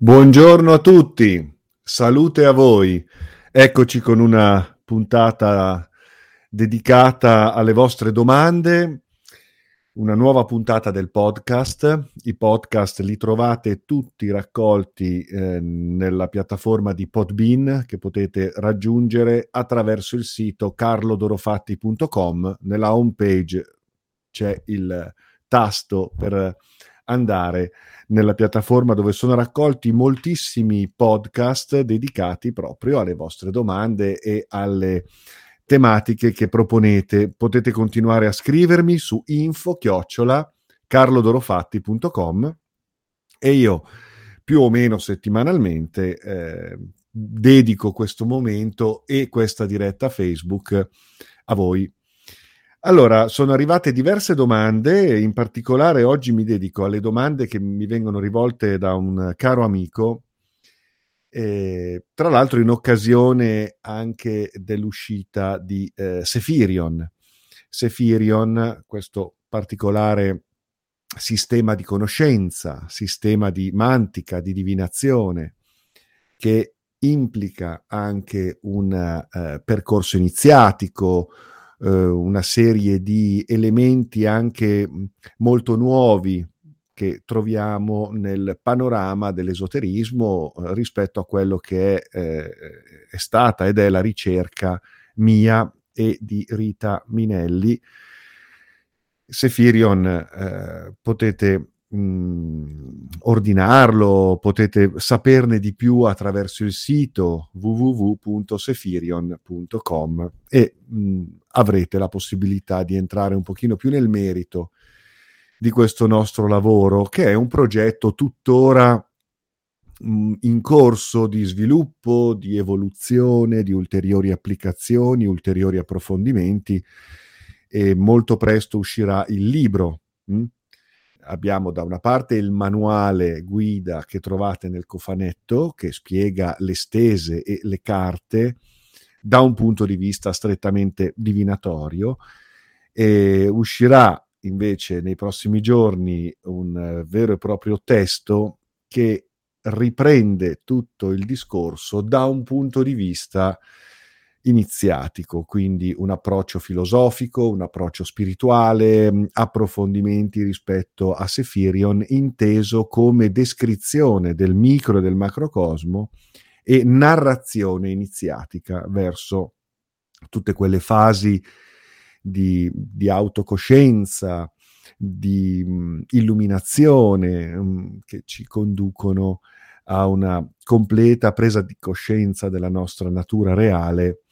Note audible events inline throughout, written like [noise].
Buongiorno a tutti, salute a voi. Eccoci con una puntata dedicata alle vostre domande, una nuova puntata del podcast. I podcast li trovate tutti raccolti eh, nella piattaforma di Podbean che potete raggiungere attraverso il sito carlodorofatti.com. Nella home page c'è il tasto per andare nella piattaforma dove sono raccolti moltissimi podcast dedicati proprio alle vostre domande e alle tematiche che proponete. Potete continuare a scrivermi su info chiocciola carlodorofatti.com e io più o meno settimanalmente eh, dedico questo momento e questa diretta Facebook a voi allora, sono arrivate diverse domande, in particolare oggi mi dedico alle domande che mi vengono rivolte da un caro amico, eh, tra l'altro in occasione anche dell'uscita di eh, Sephirion. Sephirion, questo particolare sistema di conoscenza, sistema di mantica, di divinazione, che implica anche un eh, percorso iniziatico, eh, una serie di elementi anche molto nuovi che troviamo nel panorama dell'esoterismo eh, rispetto a quello che è, eh, è, stata ed è la ricerca mia e di Rita Minelli. Sefirion eh, potete mh, ordinarlo, potete saperne di più attraverso il sito www.sefirion.com e mh, avrete la possibilità di entrare un pochino più nel merito di questo nostro lavoro, che è un progetto tuttora in corso di sviluppo, di evoluzione, di ulteriori applicazioni, ulteriori approfondimenti e molto presto uscirà il libro mh, abbiamo da una parte il manuale guida che trovate nel cofanetto che spiega le stese e le carte da un punto di vista strettamente divinatorio e uscirà invece nei prossimi giorni un vero e proprio testo che riprende tutto il discorso da un punto di vista iniziatico, quindi un approccio filosofico, un approccio spirituale, mm, approfondimenti rispetto a Sephirion, inteso come descrizione del micro e del macrocosmo e narrazione iniziatica verso tutte quelle fasi di, di autocoscienza, di mh, illuminazione mh, che ci conducono a una completa presa di coscienza della nostra natura reale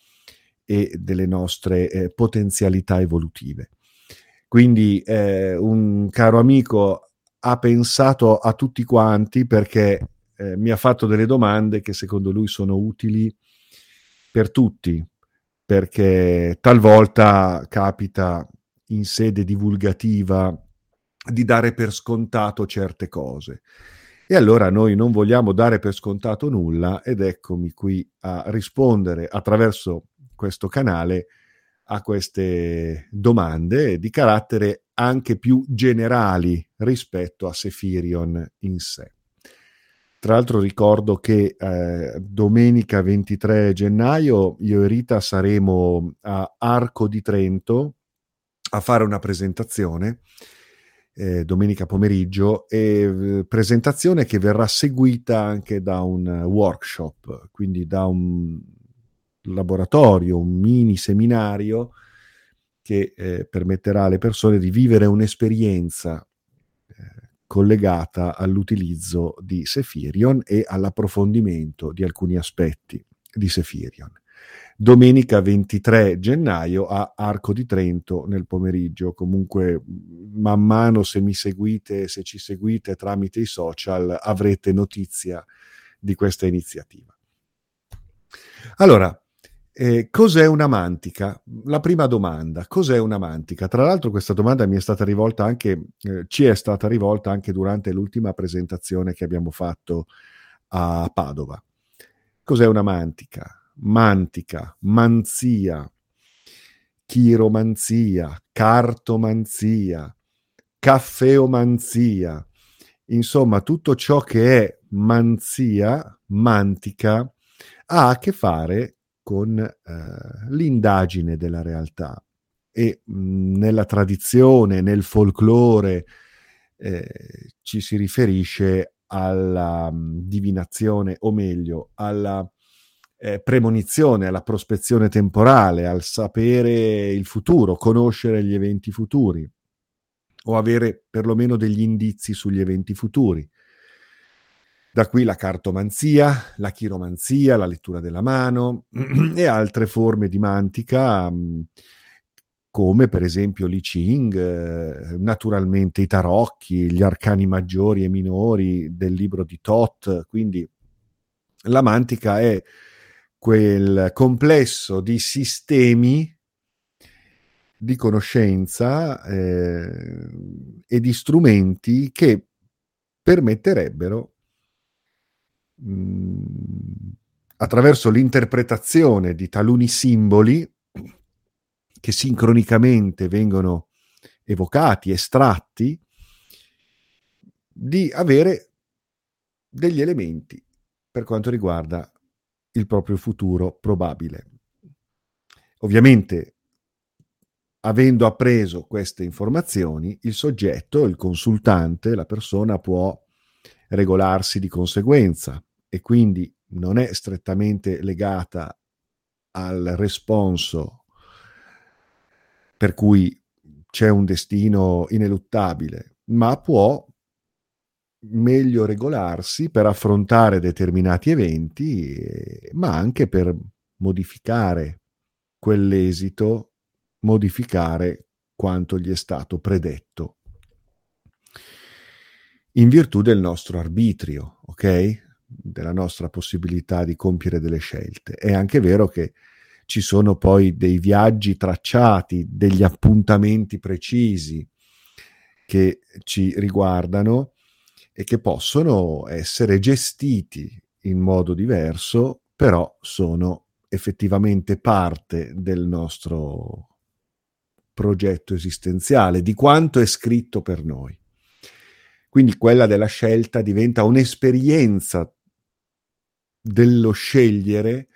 e delle nostre eh, potenzialità evolutive. Quindi eh, un caro amico ha pensato a tutti quanti perché eh, mi ha fatto delle domande che secondo lui sono utili per tutti, perché talvolta capita in sede divulgativa di dare per scontato certe cose. E allora noi non vogliamo dare per scontato nulla ed eccomi qui a rispondere attraverso questo canale a queste domande di carattere anche più generali rispetto a Sephirion in sé. Tra l'altro ricordo che eh, domenica 23 gennaio io e Rita saremo a Arco di Trento a fare una presentazione eh, domenica pomeriggio e eh, presentazione che verrà seguita anche da un workshop, quindi da un laboratorio, un mini seminario che eh, permetterà alle persone di vivere un'esperienza eh, collegata all'utilizzo di Sephirion e all'approfondimento di alcuni aspetti di Sephirion. Domenica 23 gennaio a Arco di Trento nel pomeriggio. Comunque, man mano se mi seguite, se ci seguite tramite i social, avrete notizia di questa iniziativa. Allora, eh, cos'è una mantica? La prima domanda, cos'è una mantica? Tra l'altro questa domanda mi è stata rivolta anche, eh, ci è stata rivolta anche durante l'ultima presentazione che abbiamo fatto a Padova. Cos'è una mantica? Mantica, manzia, chiromanzia, cartomanzia, caffeomanzia, insomma tutto ciò che è manzia, mantica, ha a che fare con eh, l'indagine della realtà e mh, nella tradizione, nel folklore, eh, ci si riferisce alla mh, divinazione, o meglio, alla eh, premonizione, alla prospezione temporale, al sapere il futuro, conoscere gli eventi futuri o avere perlomeno degli indizi sugli eventi futuri. Da qui la cartomanzia, la chiromanzia, la lettura della mano [clears throat] e altre forme di mantica come per esempio l'I Ching, eh, naturalmente i tarocchi, gli arcani maggiori e minori del libro di Tot, quindi la mantica è quel complesso di sistemi di conoscenza eh, e di strumenti che permetterebbero mh, mm, attraverso l'interpretazione di taluni simboli che sincronicamente vengono evocati, estratti, di avere degli elementi per quanto riguarda il proprio futuro probabile. Ovviamente, avendo appreso queste informazioni, il soggetto, il consultante, la persona può regolarsi di conseguenza e quindi non è strettamente legata al responso per cui c'è un destino ineluttabile, ma può meglio regolarsi per affrontare determinati eventi, ma anche per modificare quell'esito, modificare quanto gli è stato predetto in virtù del nostro arbitrio, ok? Della nostra possibilità di compiere delle scelte. È anche vero che ci sono poi dei viaggi tracciati, degli appuntamenti precisi che ci riguardano e che possono essere gestiti in modo diverso, però sono effettivamente parte del nostro progetto esistenziale, di quanto è scritto per noi. Quindi quella della scelta diventa un'esperienza dello scegliere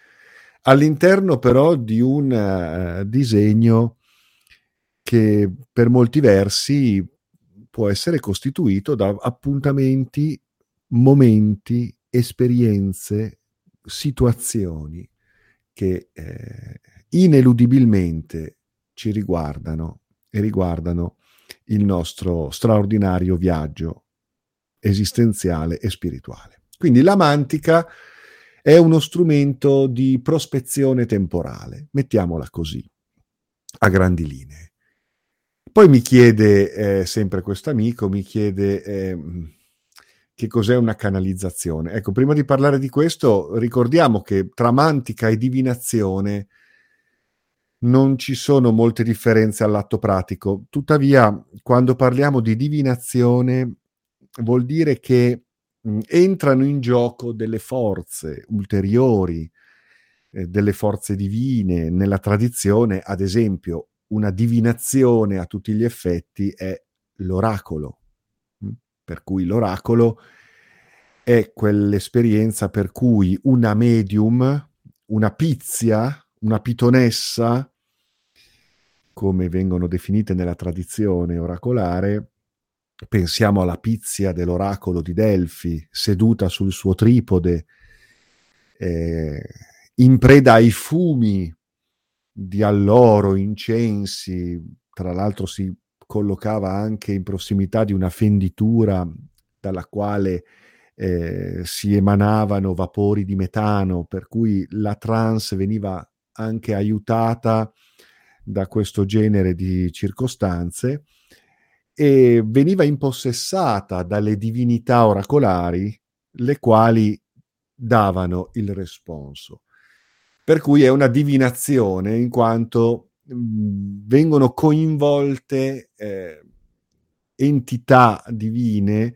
all'interno però di un uh, disegno che per molti versi può essere costituito da appuntamenti, momenti, esperienze, situazioni che eh, ineludibilmente ci riguardano e riguardano il nostro straordinario viaggio esistenziale e spirituale. Quindi la mantica è uno strumento di prospezione temporale, mettiamola così, a grandi linee. Poi mi chiede, eh, sempre questo amico, mi chiede eh, che cos'è una canalizzazione. Ecco, prima di parlare di questo, ricordiamo che tra mantica e divinazione non ci sono molte differenze all'atto pratico. Tuttavia, quando parliamo di divinazione, vuol dire che mh, entrano in gioco delle forze ulteriori, eh, delle forze divine nella tradizione, ad esempio una divinazione a tutti gli effetti è l'oracolo, per cui l'oracolo è quell'esperienza per cui una medium, una pizia, una pitonessa, come vengono definite nella tradizione oracolare, pensiamo alla pizia dell'oracolo di Delfi, seduta sul suo tripode, eh, in preda ai fumi di alloro, incensi, tra l'altro si collocava anche in prossimità di una fenditura dalla quale eh, si emanavano vapori di metano, per cui la trance veniva anche aiutata da questo genere di circostanze e veniva impossessata dalle divinità oracolari, le quali davano il responso. Per cui è una divinazione in quanto vengono coinvolte eh, entità divine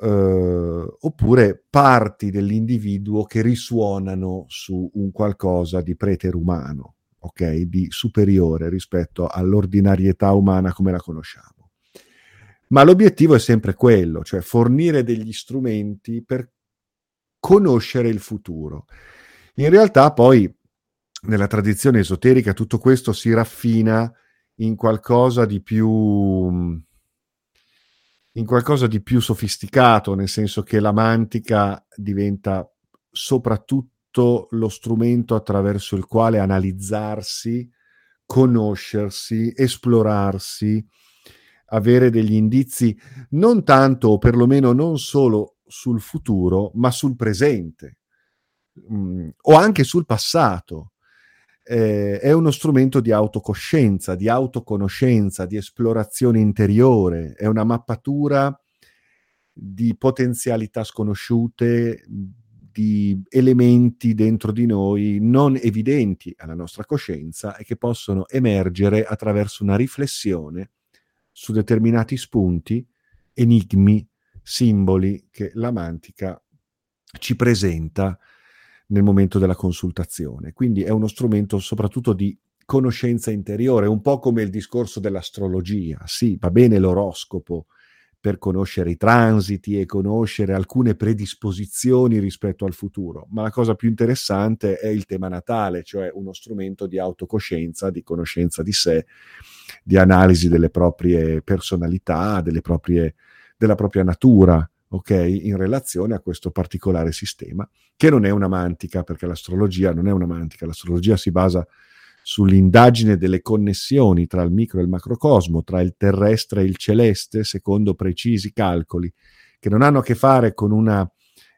eh, oppure parti dell'individuo che risuonano su un qualcosa di preterumano, ok? Di superiore rispetto all'ordinarietà umana come la conosciamo. Ma l'obiettivo è sempre quello, cioè fornire degli strumenti per conoscere il futuro. In realtà poi nella tradizione esoterica tutto questo si raffina in qualcosa di più in qualcosa di più sofisticato, nel senso che la mantica diventa soprattutto lo strumento attraverso il quale analizzarsi, conoscersi, esplorarsi, avere degli indizi non tanto o perlomeno non solo sul futuro, ma sul presente mh, mm, o anche sul passato. Eh, è uno strumento di autocoscienza, di autoconoscenza, di esplorazione interiore, è una mappatura di potenzialità sconosciute, di elementi dentro di noi non evidenti alla nostra coscienza e che possono emergere attraverso una riflessione su determinati spunti, enigmi, simboli che la mantica ci presenta nel momento della consultazione. Quindi è uno strumento soprattutto di conoscenza interiore, un po' come il discorso dell'astrologia. Sì, va bene l'oroscopo per conoscere i transiti e conoscere alcune predisposizioni rispetto al futuro, ma la cosa più interessante è il tema natale, cioè uno strumento di autocoscienza, di conoscenza di sé, di analisi delle proprie personalità, delle proprie, della propria natura, ok, in relazione a questo particolare sistema, che non è una mantica, perché l'astrologia non è una mantica, l'astrologia si basa sull'indagine delle connessioni tra il micro e il macrocosmo, tra il terrestre e il celeste, secondo precisi calcoli, che non hanno a che fare con, una,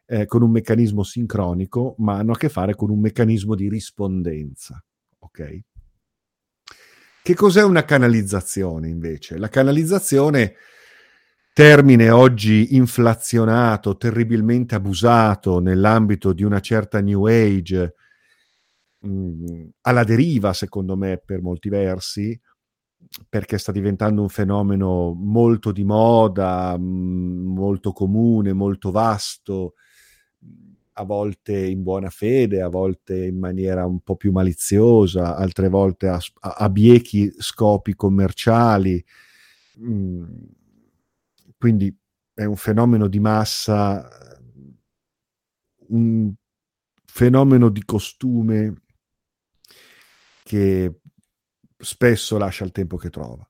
eh, con un meccanismo sincronico, ma hanno a che fare con un meccanismo di rispondenza. Ok? Che cos'è una canalizzazione invece? La canalizzazione termine oggi inflazionato, terribilmente abusato nell'ambito di una certa New Age, mh, mm, alla deriva secondo me per molti versi, perché sta diventando un fenomeno molto di moda, mh, mm, molto comune, molto vasto, a volte in buona fede, a volte in maniera un po' più maliziosa, altre volte a, a, a biechi scopi commerciali. Mh, mm, quindi è un fenomeno di massa, un fenomeno di costume che spesso lascia il tempo che trova.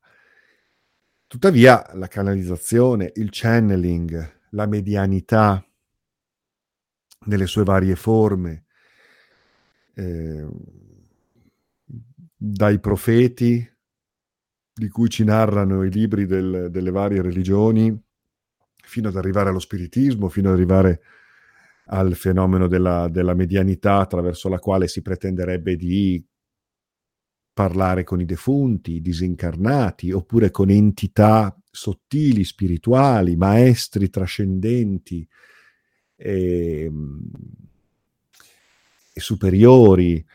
Tuttavia la canalizzazione, il channeling, la medianità nelle sue varie forme, eh, dai profeti di cui ci narrano i libri del, delle varie religioni, fino ad arrivare allo spiritismo, fino ad arrivare al fenomeno della, della medianità attraverso la quale si pretenderebbe di parlare con i defunti, i disincarnati, oppure con entità sottili, spirituali, maestri trascendenti e, e superiori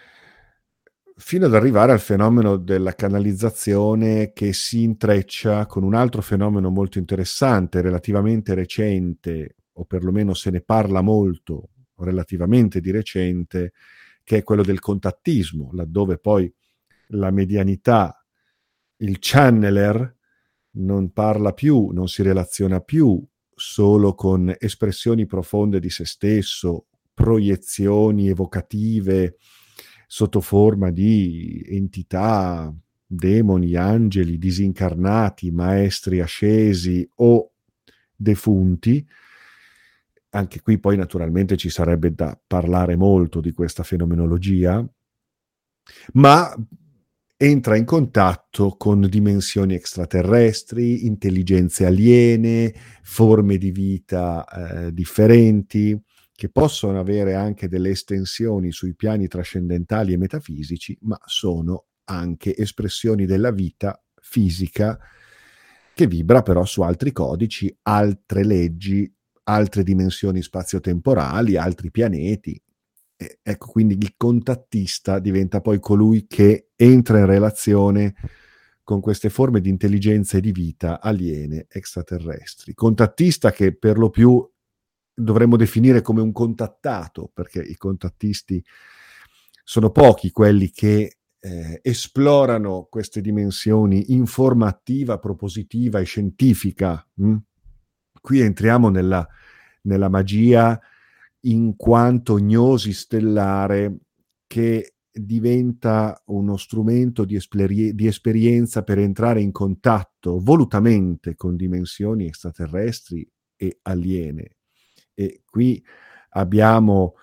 fino ad arrivare al fenomeno della canalizzazione che si intreccia con un altro fenomeno molto interessante, relativamente recente, o perlomeno se ne parla molto, relativamente di recente, che è quello del contattismo, laddove poi la medianità, il channeler, non parla più, non si relaziona più solo con espressioni profonde di se stesso, proiezioni evocative, sotto forma di entità, demoni, angeli, disincarnati, maestri ascesi o defunti. Anche qui poi naturalmente ci sarebbe da parlare molto di questa fenomenologia, ma entra in contatto con dimensioni extraterrestri, intelligenze aliene, forme di vita eh, differenti, che possono avere anche delle estensioni sui piani trascendentali e metafisici, ma sono anche espressioni della vita fisica che vibra però su altri codici, altre leggi, altre dimensioni spazio-temporali, altri pianeti. Ecco, quindi il contattista diventa poi colui che entra in relazione con queste forme di intelligenza e di vita aliene extraterrestri. Contattista che per lo più dovremmo definire come un contattato, perché i contattisti sono pochi quelli che eh, esplorano queste dimensioni in forma attiva, propositiva e scientifica. Hm? Qui entriamo nella, nella magia in quanto gnosi stellare che diventa uno strumento di, esperi- di, esperienza per entrare in contatto volutamente con dimensioni extraterrestri e aliene. E qui abbiamo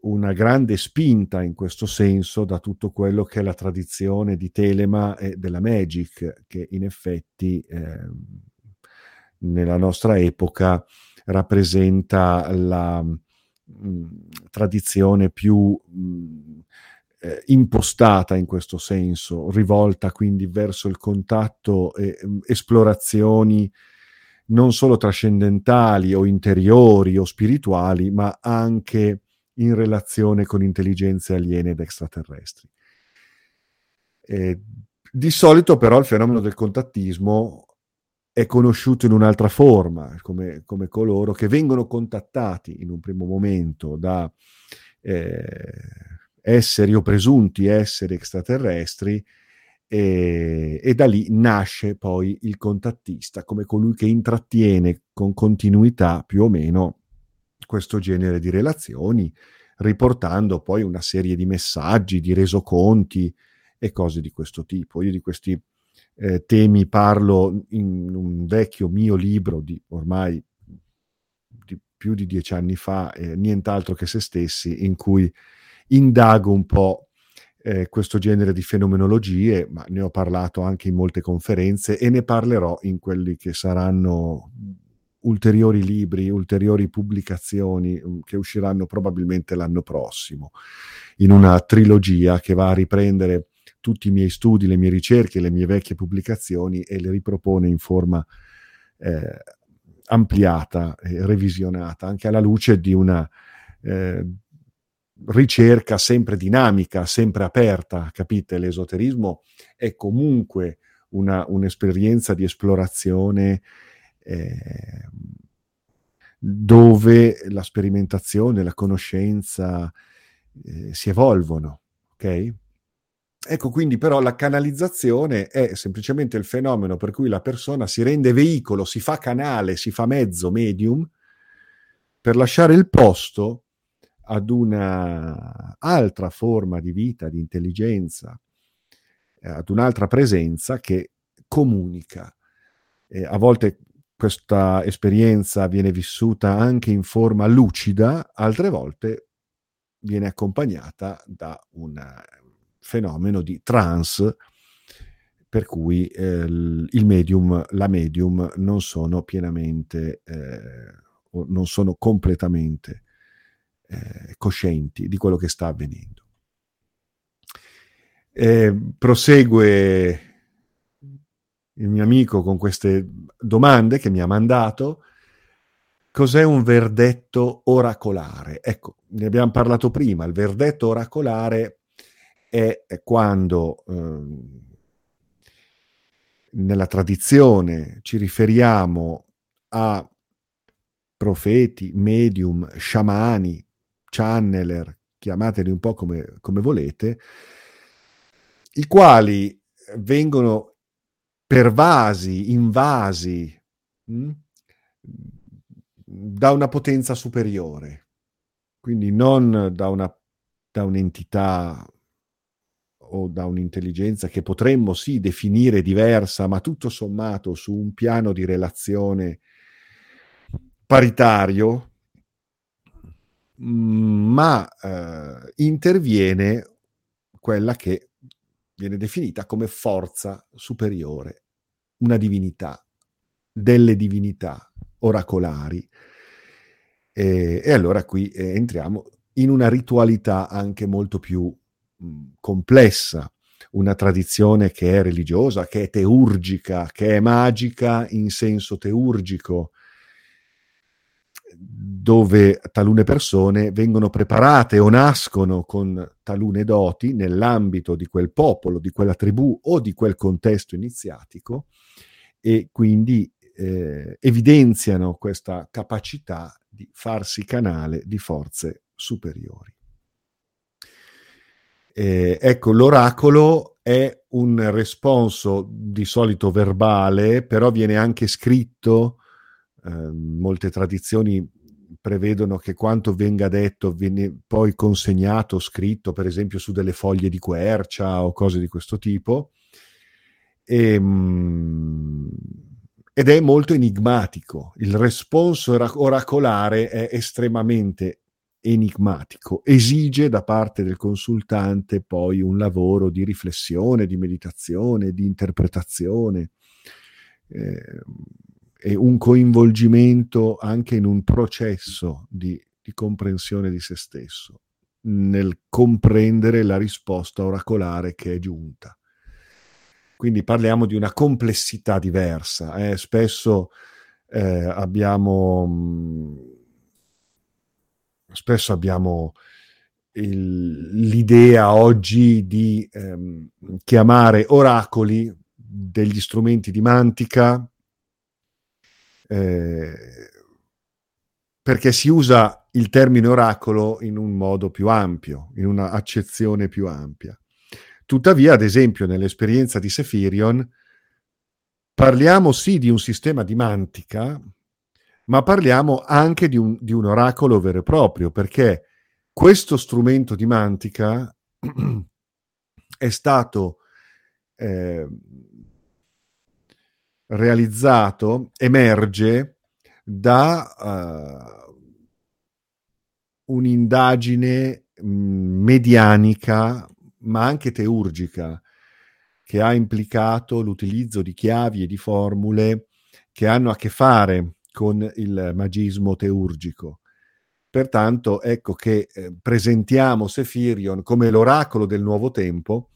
una grande spinta in questo senso da tutto quello che è la tradizione di Telema e della Magic, che in effetti eh, nella nostra epoca rappresenta la tradizione più mh, eh, impostata in questo senso, rivolta quindi verso il contatto e mh, esplorazioni non solo trascendentali o interiori o spirituali, ma anche in relazione con intelligenze aliene ed extraterrestri. Eh, di solito però il fenomeno del contattismo è conosciuto in un'altra forma, come, come coloro che vengono contattati in un primo momento da eh, esseri o presunti esseri extraterrestri e, e, da lì nasce poi il contattista come colui che intrattiene con continuità più o meno questo genere di relazioni, riportando poi una serie di messaggi, di resoconti e cose di questo tipo. Io di questi eh, temi parlo in un vecchio mio libro di ormai di più di dieci anni fa, eh, nient'altro che se stessi, in cui indago un po' eh, questo genere di fenomenologie, ma ne ho parlato anche in molte conferenze e ne parlerò in quelli che saranno ulteriori libri, ulteriori pubblicazioni mm, che usciranno probabilmente l'anno prossimo, in una trilogia che va a riprendere tutti i miei studi, le mie ricerche, le mie vecchie pubblicazioni e le ripropone in forma eh, ampliata e revisionata, anche alla luce di una eh, ricerca sempre dinamica, sempre aperta, capite? L'esoterismo è comunque una, un'esperienza di esplorazione eh, dove la sperimentazione, la conoscenza eh, si evolvono, ok? Ecco, quindi però la canalizzazione è semplicemente il fenomeno per cui la persona si rende veicolo, si fa canale, si fa mezzo, medium, per lasciare il posto ad una altra forma di vita, di intelligenza, eh, ad un'altra presenza che comunica. Eh, a volte questa esperienza viene vissuta anche in forma lucida, altre volte viene accompagnata da un fenomeno di trance per cui eh, il medium, la medium non sono pienamente eh, o non sono completamente eh, coscienti di quello che sta avvenendo. prosegue il mio amico con queste domande che mi ha mandato. Cos'è un verdetto oracolare? Ecco, ne abbiamo parlato prima. Il verdetto oracolare è quando eh, nella tradizione ci riferiamo a profeti, medium, sciamani, channeler, chiamateli un po' come, come volete, i quali vengono pervasi, invasi mh, mm, da una potenza superiore, quindi non da, una, da un'entità o da un'intelligenza che potremmo sì definire diversa, ma tutto sommato su un piano di relazione paritario, mm, ma eh, interviene quella che viene definita come forza superiore, una divinità, delle divinità oracolari. E, e allora qui eh, entriamo in una ritualità anche molto più complessa, una tradizione che è religiosa, che è teurgica, che è magica in senso teurgico, dove talune persone vengono preparate o nascono con talune doti nell'ambito di quel popolo, di quella tribù o di quel contesto iniziatico e quindi eh, evidenziano questa capacità di farsi canale di forze superiori. Eh, ecco, l'oracolo è un responso di solito verbale, però viene anche scritto, eh, molte tradizioni prevedono che quanto venga detto viene poi consegnato, scritto per esempio su delle foglie di quercia o cose di questo tipo. E, ehm, ed è molto enigmatico. Il responso oracolare è estremamente enigmatico, esige da parte del consultante poi un lavoro di riflessione, di meditazione, di interpretazione eh, e un coinvolgimento anche in un processo di, di comprensione di se stesso, nel comprendere la risposta oracolare che è giunta. Quindi parliamo di una complessità diversa. Eh. Spesso eh, abbiamo mh, spesso abbiamo il, l'idea oggi di ehm, chiamare oracoli degli strumenti di mantica eh, perché si usa il termine oracolo in un modo più ampio, in una accezione più ampia. Tuttavia, ad esempio, nell'esperienza di Sephirion, parliamo sì di un sistema di mantica, ma parliamo anche di un, di un oracolo vero e proprio, perché questo strumento di mantica [clears throat] è stato eh, realizzato, emerge da uh, un'indagine medianica, ma anche teurgica, che ha implicato l'utilizzo di chiavi e di formule che hanno a che fare con il magismo teurgico. Pertanto ecco che eh, presentiamo Sefirion come l'oracolo del nuovo tempo,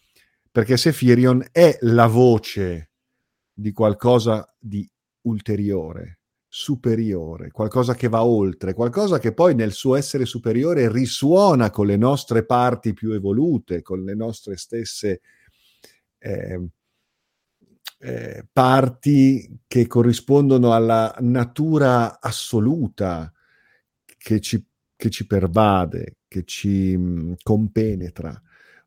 perché Sefirion è la voce di qualcosa di ulteriore, superiore, qualcosa che va oltre, qualcosa che poi nel suo essere superiore risuona con le nostre parti più evolute, con le nostre stesse eh, eh, parti che corrispondono alla natura assoluta che ci, che ci pervade, che ci mh, mm, compenetra.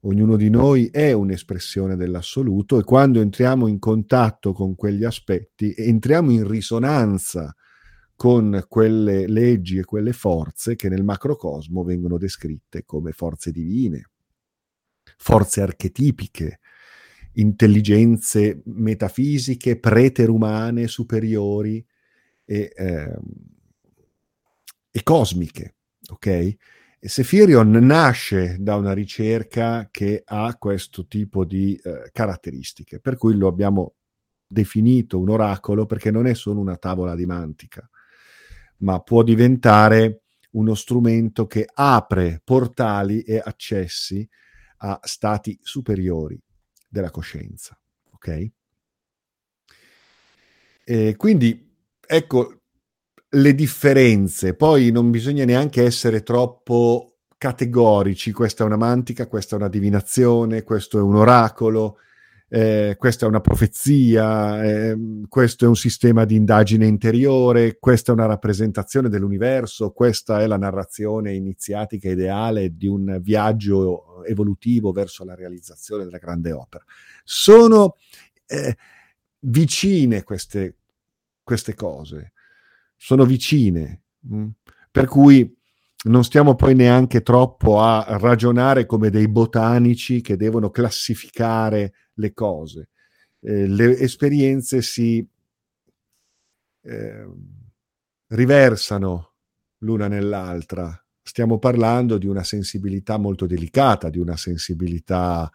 Ognuno di noi è un'espressione dell'assoluto e quando entriamo in contatto con quegli aspetti, entriamo in risonanza con quelle leggi e quelle forze che nel macrocosmo vengono descritte come forze divine, forze archetipiche, intelligenze metafisiche, preterumane, superiori e, eh, e cosmiche. Ok? Sephirion nasce da una ricerca che ha questo tipo di eh, caratteristiche, per cui lo abbiamo definito un oracolo perché non è solo una tavola di mantica, ma può diventare uno strumento che apre portali e accessi a stati superiori della coscienza. Ok? E quindi ecco le differenze. Poi non bisogna neanche essere troppo categorici. Questa è una mantica, questa è una divinazione, questo è un oracolo. Eh, questa è una profezia, eh, questo è un sistema di indagine interiore, questa è una rappresentazione dell'universo, questa è la narrazione iniziatica ideale di un viaggio evolutivo verso la realizzazione della grande opera. Sono eh, vicine queste, queste, cose, sono vicine, mh? Mm? per cui non stiamo poi neanche troppo a ragionare come dei botanici che devono classificare le cose. Eh, le esperienze si eh, riversano l'una nell'altra. Stiamo parlando di una sensibilità molto delicata, di una sensibilità,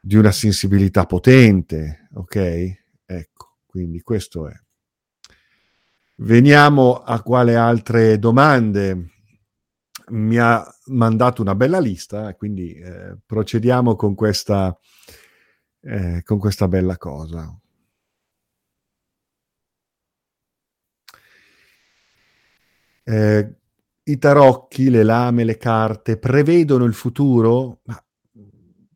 di una sensibilità potente, ok? Ecco, quindi questo è. Veniamo a quale altre domande mi ha mandato una bella lista, quindi eh, procediamo con questa, eh, con questa bella cosa. Eh, I tarocchi, le lame, le carte prevedono il futuro? Ma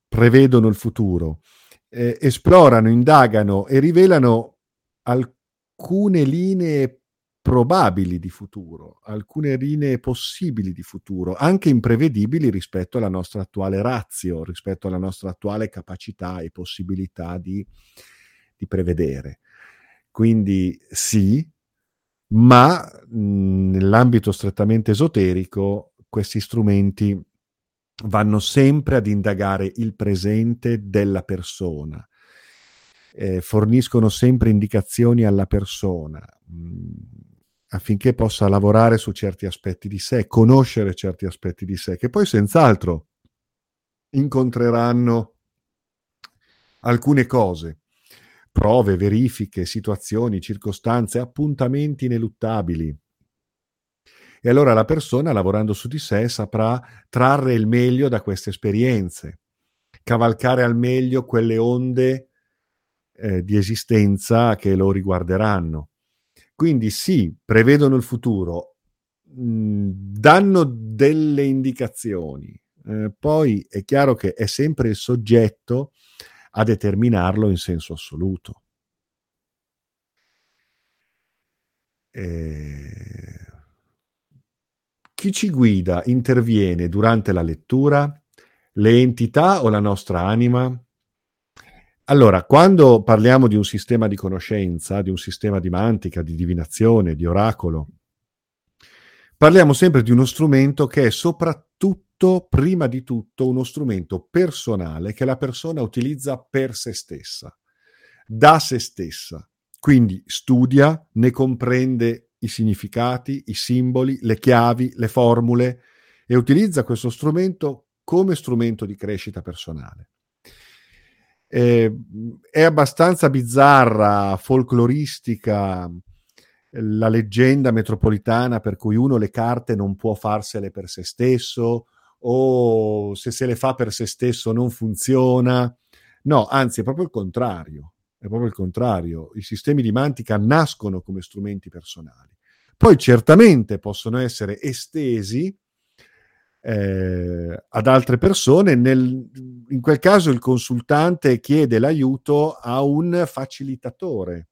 prevedono il futuro, eh, esplorano, indagano e rivelano alcune linee probabili di futuro, alcune linee possibili di futuro, anche imprevedibili rispetto alla nostra attuale razio, rispetto alla nostra attuale capacità e possibilità di, di prevedere. Quindi sì, ma mh, nell'ambito strettamente esoterico questi strumenti vanno sempre ad indagare il presente della persona, eh, forniscono sempre indicazioni alla persona mh, affinché possa lavorare su certi aspetti di sé, conoscere certi aspetti di sé, che poi senz'altro incontreranno alcune cose prove, verifiche, situazioni, circostanze, appuntamenti ineluttabili. E allora la persona, lavorando su di sé, saprà trarre il meglio da queste esperienze, cavalcare al meglio quelle onde eh, di esistenza che lo riguarderanno. Quindi sì, prevedono il futuro, mh, mm, danno delle indicazioni, eh, poi è chiaro che è sempre il soggetto a determinarlo in senso assoluto. Eh, chi ci guida interviene durante la lettura? Le entità o la nostra anima? Allora, quando parliamo di un sistema di conoscenza, di un sistema di mantica, di divinazione, di oracolo, parliamo sempre di uno strumento che è soprattutto tutto, prima di tutto, uno strumento personale che la persona utilizza per se stessa, da se stessa. Quindi studia, ne comprende i significati, i simboli, le chiavi, le formule e utilizza questo strumento come strumento di crescita personale. Eh, è abbastanza bizzarra, folcloristica la leggenda metropolitana per cui uno le carte non può farsele per se stesso o se se le fa per se stesso non funziona. No, anzi è proprio il contrario. È proprio il contrario. I sistemi di mantica nascono come strumenti personali. Poi certamente possono essere estesi eh, ad altre persone. Nel, in quel caso il consultante chiede l'aiuto a un facilitatore,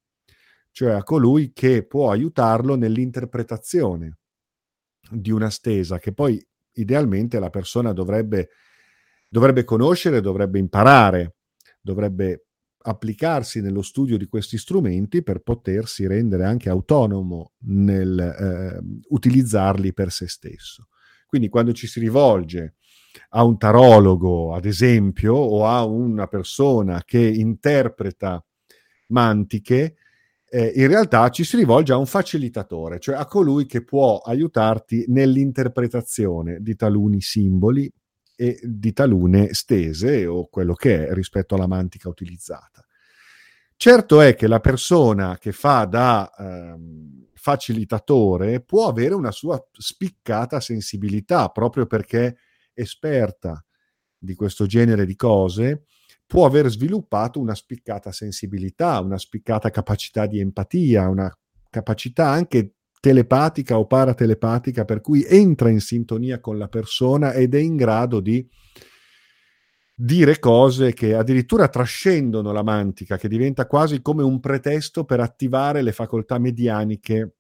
cioè a colui che può aiutarlo nell'interpretazione di una stesa, che poi idealmente la persona dovrebbe, dovrebbe conoscere, dovrebbe imparare, dovrebbe applicarsi nello studio di questi strumenti per potersi rendere anche autonomo nel eh, utilizzarli per se stesso. Quindi quando ci si rivolge a un tarologo, ad esempio, o a una persona che interpreta mantiche, eh, in realtà ci si rivolge a un facilitatore, cioè a colui che può aiutarti nell'interpretazione di taluni simboli e di talune stese o quello che è rispetto alla mantica utilizzata. Certo è che la persona che fa da ehm, facilitatore può avere una sua spiccata sensibilità proprio perché esperta di questo genere di cose può aver sviluppato una spiccata sensibilità, una spiccata capacità di empatia, una capacità anche telepatica o paratelepatica per cui entra in sintonia con la persona ed è in grado di dire cose che addirittura trascendono la mantica, che diventa quasi come un pretesto per attivare le facoltà medianiche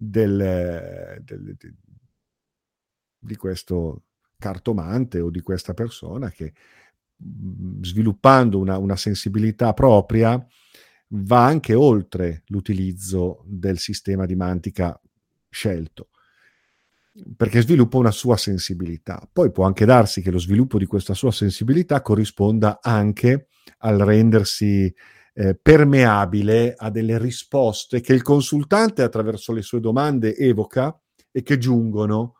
del, del, del, di questo cartomante o di questa persona che sviluppando una, una sensibilità propria, va anche oltre l'utilizzo del sistema di mantica scelto, perché sviluppa una sua sensibilità. Poi può anche darsi che lo sviluppo di questa sua sensibilità corrisponda anche al rendersi eh, permeabile a delle risposte che il consultante attraverso le sue domande evoca e che giungono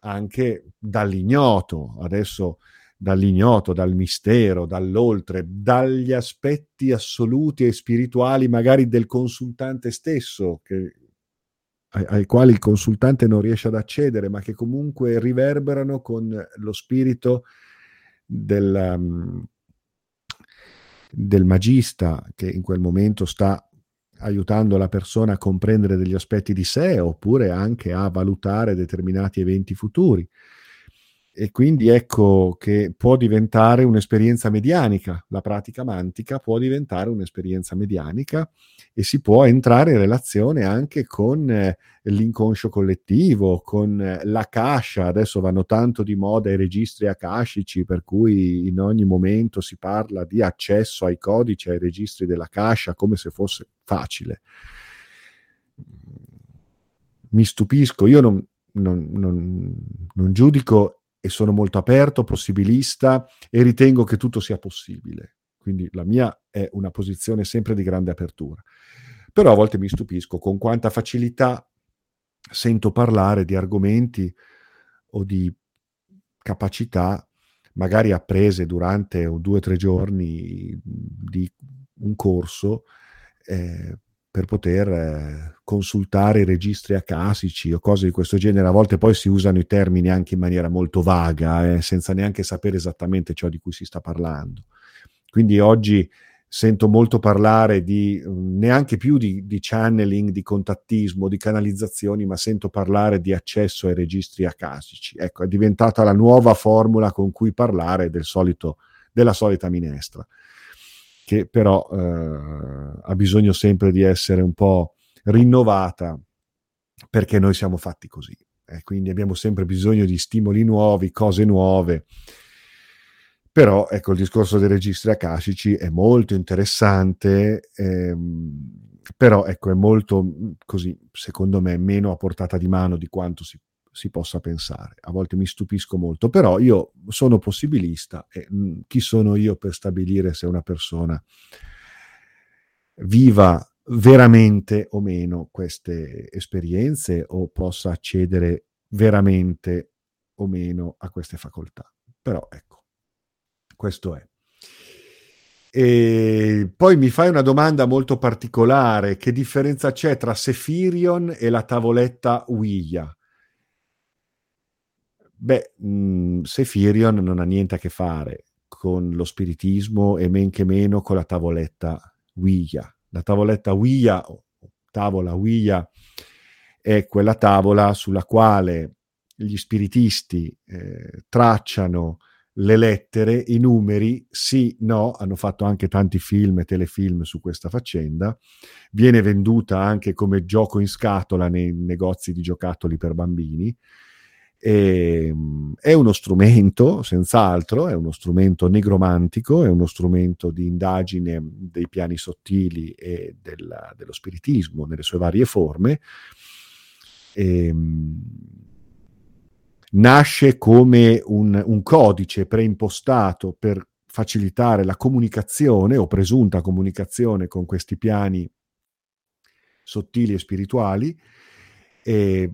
anche dall'ignoto. Adesso dall'ignoto, dal mistero, dall'oltre, dagli aspetti assoluti e spirituali magari del consultante stesso, che, ai, ai, quali il consultante non riesce ad accedere, ma che comunque riverberano con lo spirito del, um, del magista che in quel momento sta aiutando la persona a comprendere degli aspetti di sé oppure anche a valutare determinati eventi futuri e quindi ecco che può diventare un'esperienza medianica, la pratica mantica può diventare un'esperienza medianica e si può entrare in relazione anche con eh, l'inconscio collettivo, con eh, l'akasha, adesso vanno tanto di moda i registri akashici per cui in ogni momento si parla di accesso ai codici, ai registri dell'akasha come se fosse facile. mi stupisco, io non, non, non, non giudico e sono molto aperto, possibilista e ritengo che tutto sia possibile. Quindi la mia è una posizione sempre di grande apertura. Però a volte mi stupisco con quanta facilità sento parlare di argomenti o di capacità magari apprese durante due o tre giorni di un corso eh, per poter eh, consultare i registri acasici o cose di questo genere. A volte poi si usano i termini anche in maniera molto vaga, eh, senza neanche sapere esattamente ciò di cui si sta parlando. Quindi oggi sento molto parlare di neanche più di, di, channeling, di contattismo, di canalizzazioni, ma sento parlare di accesso ai registri acasici. Ecco, è diventata la nuova formula con cui parlare del solito, della solita minestra che però eh, ha bisogno sempre di essere un po' rinnovata perché noi siamo fatti così. Eh, quindi abbiamo sempre bisogno di stimoli nuovi, cose nuove. Però ecco il discorso dei registri akashici è molto interessante, ehm, però ecco è molto così, secondo me, meno a portata di mano di quanto si si possa pensare. A volte mi stupisco molto, però io sono possibilista e mh, mm, chi sono io per stabilire se una persona viva veramente o meno queste esperienze o possa accedere veramente o meno a queste facoltà. Però ecco, questo è. E poi mi fai una domanda molto particolare: che differenza c'è tra Sefirion e la tavoletta Ouija? Beh, mh, mhmm, Sefirion non ha niente a che fare con lo spiritismo e men che meno con la tavoletta Ouija. La tavoletta Ouija, tavola Ouija, è quella tavola sulla quale gli spiritisti eh, tracciano le lettere, i numeri, sì, no, hanno fatto anche tanti film e telefilm su questa faccenda, viene venduta anche come gioco in scatola nei negozi di giocattoli per bambini e, ehm, è uno strumento, senz'altro, è uno strumento negromantico, è uno strumento di indagine dei piani sottili e della, dello spiritismo nelle sue varie forme. E, ehm, nasce come un, un codice preimpostato per facilitare la comunicazione o presunta comunicazione con questi piani sottili e spirituali. E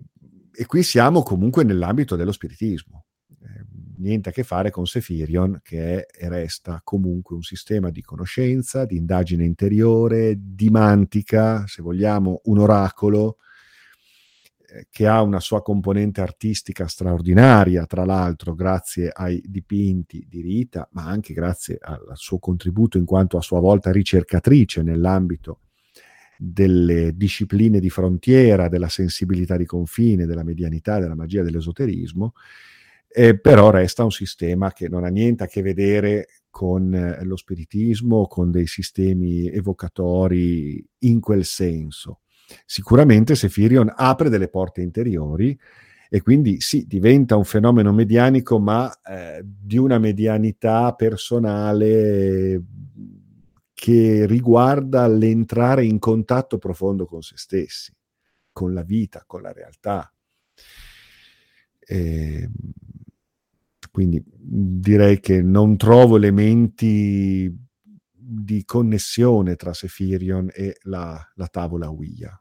e qui siamo comunque nell'ambito dello spiritismo. Eh, niente a che fare con Sefirion, che è e resta comunque un sistema di conoscenza, di indagine interiore, di mantica, se vogliamo, un oracolo eh, che ha una sua componente artistica straordinaria, tra l'altro grazie ai dipinti di Rita, ma anche grazie al suo contributo in quanto a sua volta ricercatrice nell'ambito delle discipline di frontiera, della sensibilità di confine, della medianità, della magia dell'esoterismo, eh, però resta un sistema che non ha niente a che vedere con eh, lo spiritismo, con dei sistemi evocatori in quel senso. Sicuramente Sefirion apre delle porte interiori e quindi sì, diventa un fenomeno medianico, ma eh, di una medianità personale che riguarda l'entrare in contatto profondo con se stessi, con la vita, con la realtà. E quindi direi che non trovo elementi di connessione tra Sefirion e la, la tavola Ouija.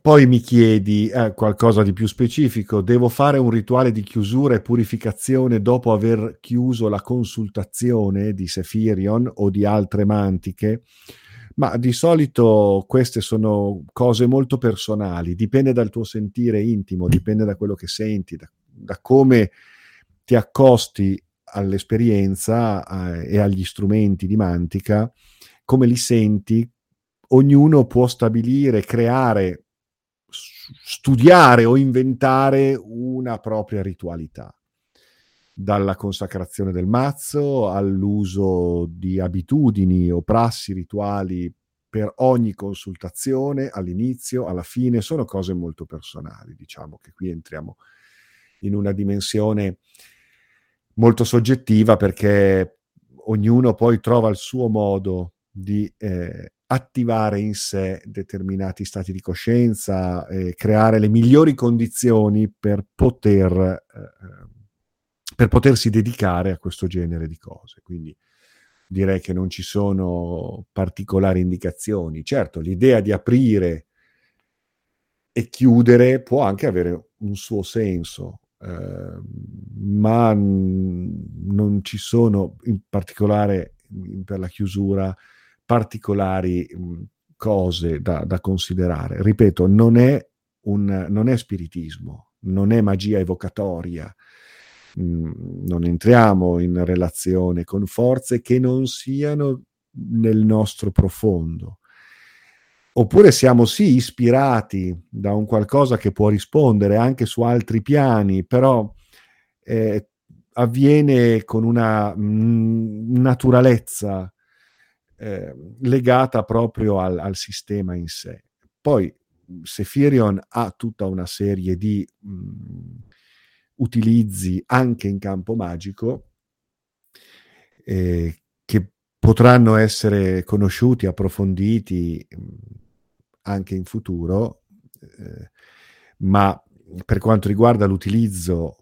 Poi mi chiedi eh, qualcosa di più specifico, devo fare un rituale di chiusura e purificazione dopo aver chiuso la consultazione di Sefirion o di altre mantiche? Ma di solito queste sono cose molto personali, dipende dal tuo sentire intimo, dipende da quello che senti, da, da come ti accosti all'esperienza eh, e agli strumenti di mantica, come li senti, ognuno può stabilire, creare studiare o inventare una propria ritualità, dalla consacrazione del mazzo all'uso di abitudini o prassi rituali per ogni consultazione, all'inizio, alla fine, sono cose molto personali. Diciamo che qui entriamo in una dimensione molto soggettiva perché ognuno poi trova il suo modo di eh, attivare in sé determinati stati di coscienza, eh, creare le migliori condizioni per poter, eh, per potersi dedicare a questo genere di cose. Quindi direi che non ci sono particolari indicazioni. Certo, l'idea di aprire e chiudere può anche avere un suo senso, eh, ma non ci sono in particolare per la chiusura particolari cose da, da, considerare. Ripeto, non è, un, non è spiritismo, non è magia evocatoria, non entriamo in relazione con forze che non siano nel nostro profondo. Oppure siamo sì ispirati da un qualcosa che può rispondere anche su altri piani, però eh, avviene con una mh, naturalezza eh, legata proprio al, al, sistema in sé. Poi Sefirion ha tutta una serie di mh, utilizzi anche in campo magico eh, che potranno essere conosciuti, approfonditi mh, anche in futuro, eh, ma per quanto riguarda l'utilizzo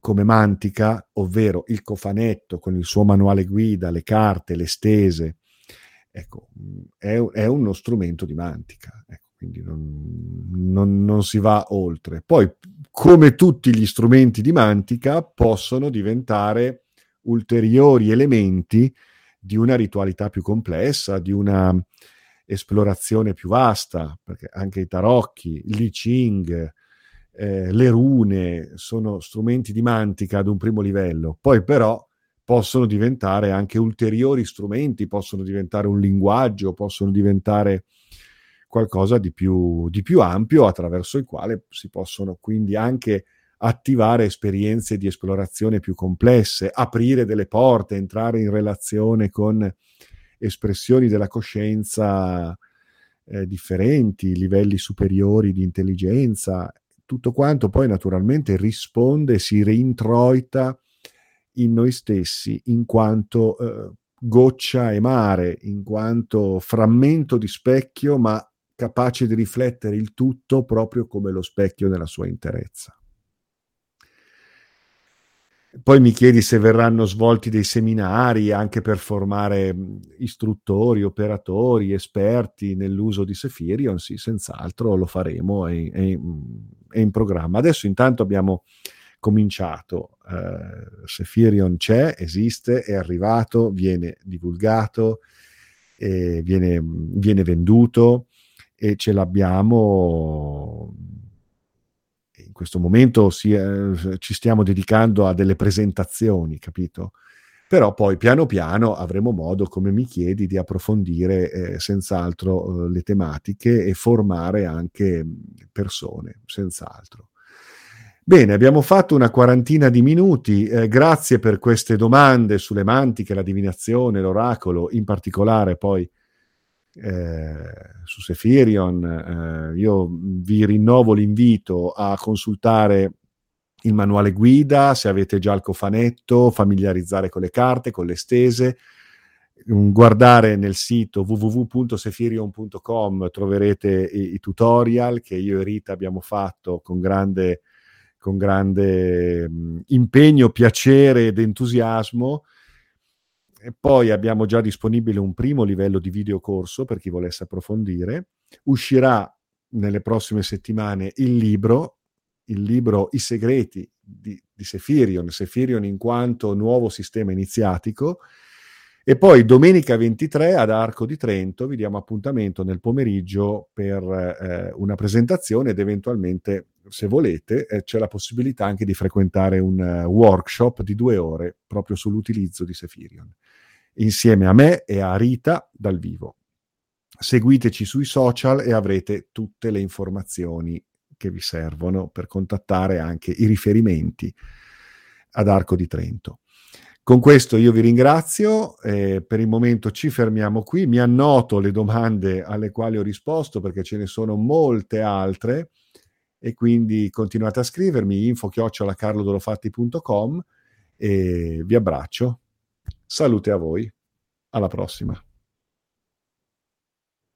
come mantica, ovvero il cofanetto con il suo manuale guida, le carte, le stese, ecco, è, è uno strumento di mantica, ecco, quindi non, non, non si va oltre. Poi, come tutti gli strumenti di mantica, possono diventare ulteriori elementi di una ritualità più complessa, di una esplorazione più vasta, perché anche i tarocchi, l'I Ching, eh, le rune sono strumenti di mantica ad un primo livello, poi però possono diventare anche ulteriori strumenti, possono diventare un linguaggio, possono diventare qualcosa di più, di più ampio attraverso il quale si possono quindi anche attivare esperienze di esplorazione più complesse, aprire delle porte, entrare in relazione con espressioni della coscienza eh, differenti, livelli superiori di intelligenza, tutto quanto poi naturalmente risponde, si reintroita in noi stessi in quanto eh, goccia e mare, in quanto frammento di specchio, ma capace di riflettere il tutto proprio come lo specchio nella sua interezza. Poi mi chiedi se verranno svolti dei seminari anche per formare istruttori, operatori, esperti nell'uso di Sefirion. Sì, senz'altro lo faremo, è, è, è in programma. Adesso intanto abbiamo cominciato. Uh, Sefirion c'è, esiste, è arrivato, viene divulgato, eh, viene, viene venduto e ce l'abbiamo questo momento si, eh, ci stiamo dedicando a delle presentazioni, capito? Però poi piano piano avremo modo, come mi chiedi, di approfondire eh, senz'altro eh, le tematiche e formare anche persone, senz'altro. Bene, abbiamo fatto una quarantina di minuti. Eh, grazie per queste domande sulle mantiche, la divinazione, l'oracolo, in particolare poi eh, su Sefirion. Eh, io vi rinnovo l'invito a consultare il manuale guida, se avete già il cofanetto, familiarizzare con le carte, con le stese, mm, guardare nel sito www.sefirion.com troverete i, i, tutorial che io e Rita abbiamo fatto con grande, con grande mh, impegno, piacere ed entusiasmo e poi abbiamo già disponibile un primo livello di videocorso per chi volesse approfondire. Uscirà nelle prossime settimane il libro, il libro I segreti di, di Sefirion, Sefirion in quanto nuovo sistema iniziatico. E poi domenica 23 ad Arco di Trento vi diamo appuntamento nel pomeriggio per eh, una presentazione ed eventualmente, se volete, eh, c'è la possibilità anche di frequentare un uh, workshop di due ore proprio sull'utilizzo di Sefirion insieme a me e a Rita dal vivo. Seguiteci sui social e avrete tutte le informazioni che vi servono per contattare anche i riferimenti ad Arco di Trento. Con questo io vi ringrazio, eh, per il momento ci fermiamo qui, mi annoto le domande alle quali ho risposto perché ce ne sono molte altre e quindi continuate a scrivermi info chiocciolacarlodolofatti.com e vi abbraccio. Salute a voi. Alla prossima.